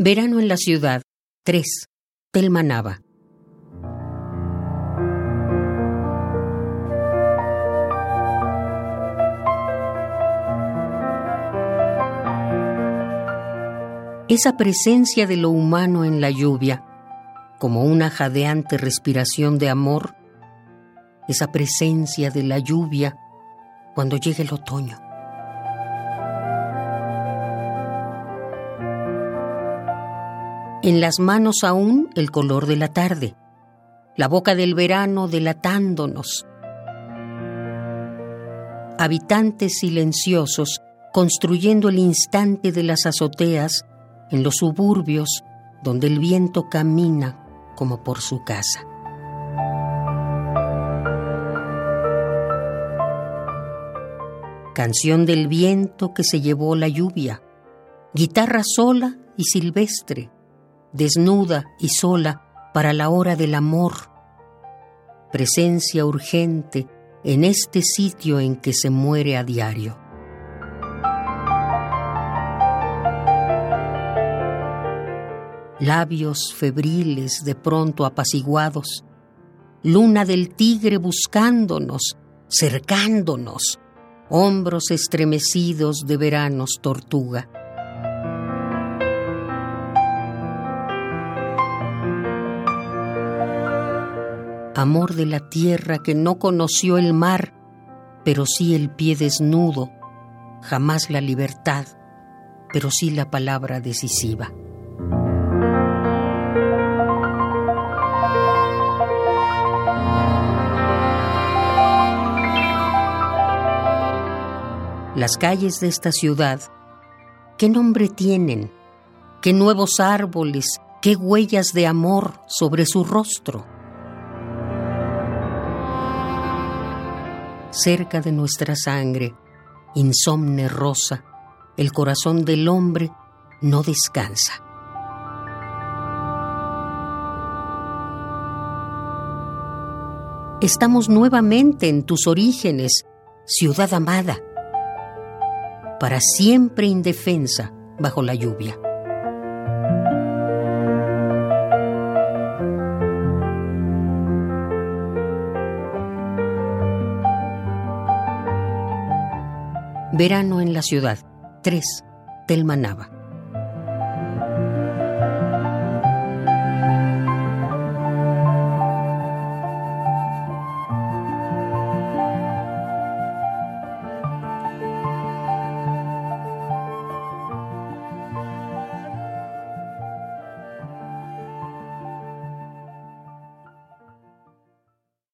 Verano en la ciudad. 3. Telma Nava. Esa presencia de lo humano en la lluvia, como una jadeante respiración de amor, esa presencia de la lluvia cuando llegue el otoño. En las manos aún el color de la tarde, la boca del verano delatándonos. Habitantes silenciosos construyendo el instante de las azoteas en los suburbios donde el viento camina como por su casa. Canción del viento que se llevó la lluvia, guitarra sola y silvestre, desnuda y sola para la hora del amor, presencia urgente en este sitio en que se muere a diario. Labios febriles de pronto apaciguados, luna del tigre buscándonos, cercándonos, hombros estremecidos de veranos tortuga. Amor de la tierra que no conoció el mar, pero sí el pie desnudo, jamás la libertad, pero sí la palabra decisiva. Las calles de esta ciudad, ¿qué nombre tienen? ¿Qué nuevos árboles? ¿Qué huellas de amor sobre su rostro? Cerca de nuestra sangre, insomne rosa, el corazón del hombre no descansa. Estamos nuevamente en tus orígenes, ciudad amada, para siempre indefensa bajo la lluvia. Verano en la ciudad. 3. Telma Nava.